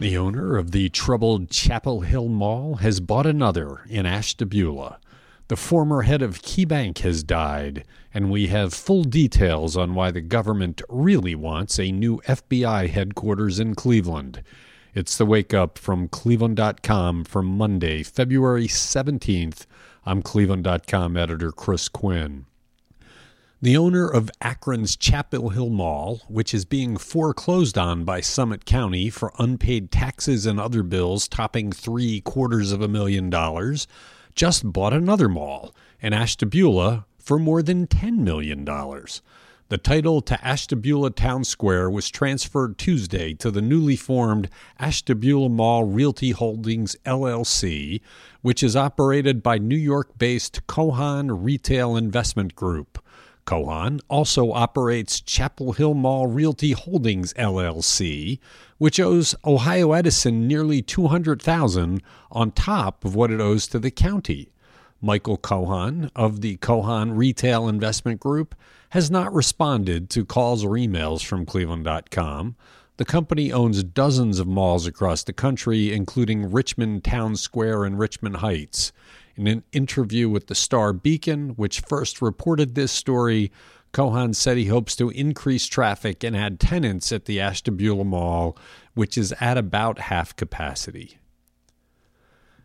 The owner of the troubled Chapel Hill Mall has bought another in Ashtabula. The former head of KeyBank has died, and we have full details on why the government really wants a new FBI headquarters in Cleveland. It's the wake up from Cleveland.com for Monday, February 17th. I'm Cleveland.com editor Chris Quinn. The owner of Akron's Chapel Hill Mall, which is being foreclosed on by Summit County for unpaid taxes and other bills topping three quarters of a million dollars, just bought another mall in Ashtabula for more than $10 million. The title to Ashtabula Town Square was transferred Tuesday to the newly formed Ashtabula Mall Realty Holdings LLC, which is operated by New York based Kohan Retail Investment Group. Kohan also operates Chapel Hill Mall Realty Holdings LLC, which owes Ohio Edison nearly 200,000 on top of what it owes to the county. Michael Kohan of the Kohan Retail Investment Group has not responded to calls or emails from cleveland.com. The company owns dozens of malls across the country, including Richmond Town Square and Richmond Heights. In an interview with the Star Beacon, which first reported this story, Kohan said he hopes to increase traffic and add tenants at the Ashtabula Mall, which is at about half capacity.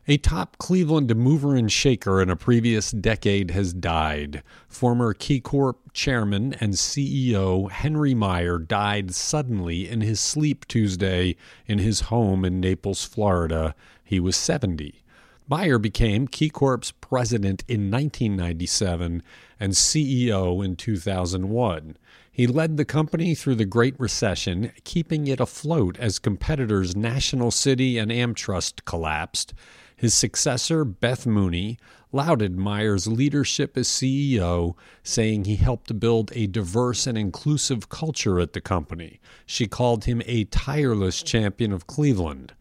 A top Cleveland mover and shaker in a previous decade has died. Former KeyCorp chairman and CEO Henry Meyer died suddenly in his sleep Tuesday in his home in Naples, Florida. He was 70. Meyer became KeyCorp's president in 1997 and CEO in 2001. He led the company through the Great Recession, keeping it afloat as competitors National City and AmTrust collapsed. His successor, Beth Mooney, lauded Meyer's leadership as CEO, saying he helped build a diverse and inclusive culture at the company. She called him a tireless champion of Cleveland.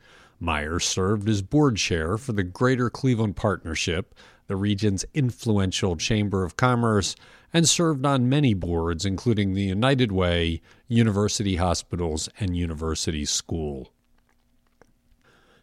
Meyer served as board chair for the Greater Cleveland Partnership, the region's influential chamber of commerce, and served on many boards, including the United Way, University Hospitals, and University School.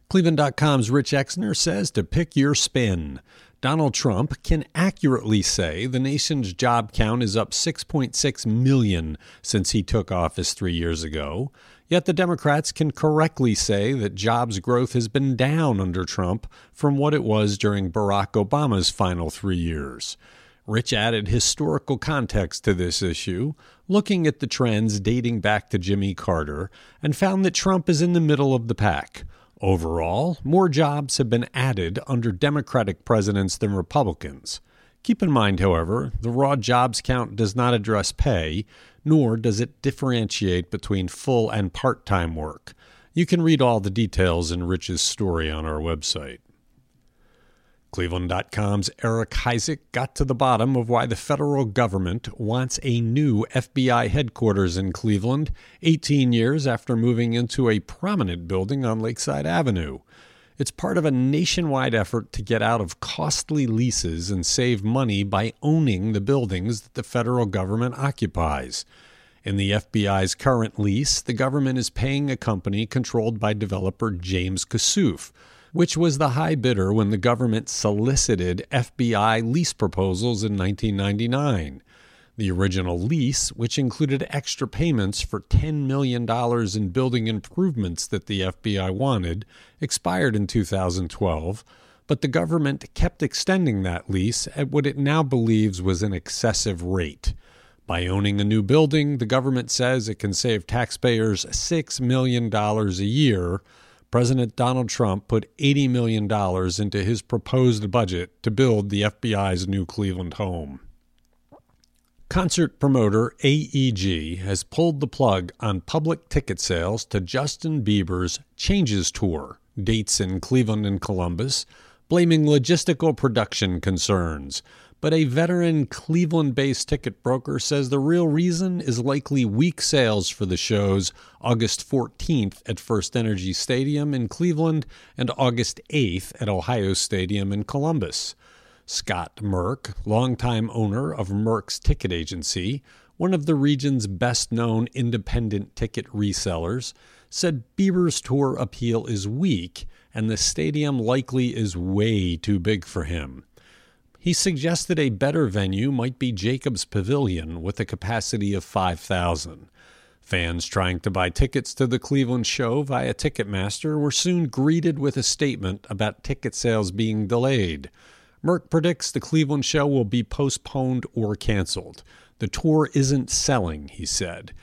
Cleveland.com's Rich Exner says to pick your spin. Donald Trump can accurately say the nation's job count is up 6.6 million since he took office three years ago. Yet the Democrats can correctly say that jobs growth has been down under Trump from what it was during Barack Obama's final three years. Rich added historical context to this issue, looking at the trends dating back to Jimmy Carter, and found that Trump is in the middle of the pack. Overall, more jobs have been added under Democratic presidents than Republicans. Keep in mind, however, the raw jobs count does not address pay, nor does it differentiate between full and part time work. You can read all the details in Rich's story on our website. Cleveland.com's Eric Heisig got to the bottom of why the federal government wants a new FBI headquarters in Cleveland 18 years after moving into a prominent building on Lakeside Avenue. It's part of a nationwide effort to get out of costly leases and save money by owning the buildings that the federal government occupies. In the FBI's current lease, the government is paying a company controlled by developer James Kassouf, which was the high bidder when the government solicited FBI lease proposals in 1999. The original lease, which included extra payments for $10 million in building improvements that the FBI wanted, expired in 2012, but the government kept extending that lease at what it now believes was an excessive rate. By owning a new building, the government says it can save taxpayers $6 million a year. President Donald Trump put $80 million into his proposed budget to build the FBI's new Cleveland home. Concert promoter AEG has pulled the plug on public ticket sales to Justin Bieber's Changes Tour, dates in Cleveland and Columbus, blaming logistical production concerns. But a veteran Cleveland based ticket broker says the real reason is likely weak sales for the shows August 14th at First Energy Stadium in Cleveland and August 8th at Ohio Stadium in Columbus. Scott Merck, longtime owner of Merck's Ticket Agency, one of the region's best known independent ticket resellers, said Bieber's tour appeal is weak and the stadium likely is way too big for him. He suggested a better venue might be Jacobs Pavilion with a capacity of 5,000. Fans trying to buy tickets to the Cleveland show via Ticketmaster were soon greeted with a statement about ticket sales being delayed. Merck predicts the Cleveland show will be postponed or canceled. The tour isn't selling, he said.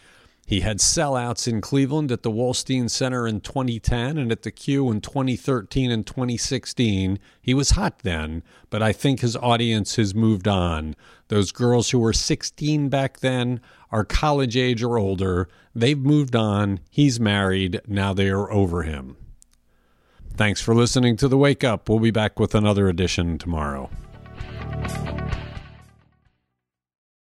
He had sellouts in Cleveland at the Wolstein Center in 2010 and at the Q in 2013 and 2016. He was hot then, but I think his audience has moved on. Those girls who were 16 back then are college age or older. They've moved on. He's married. Now they are over him. Thanks for listening to The Wake Up. We'll be back with another edition tomorrow.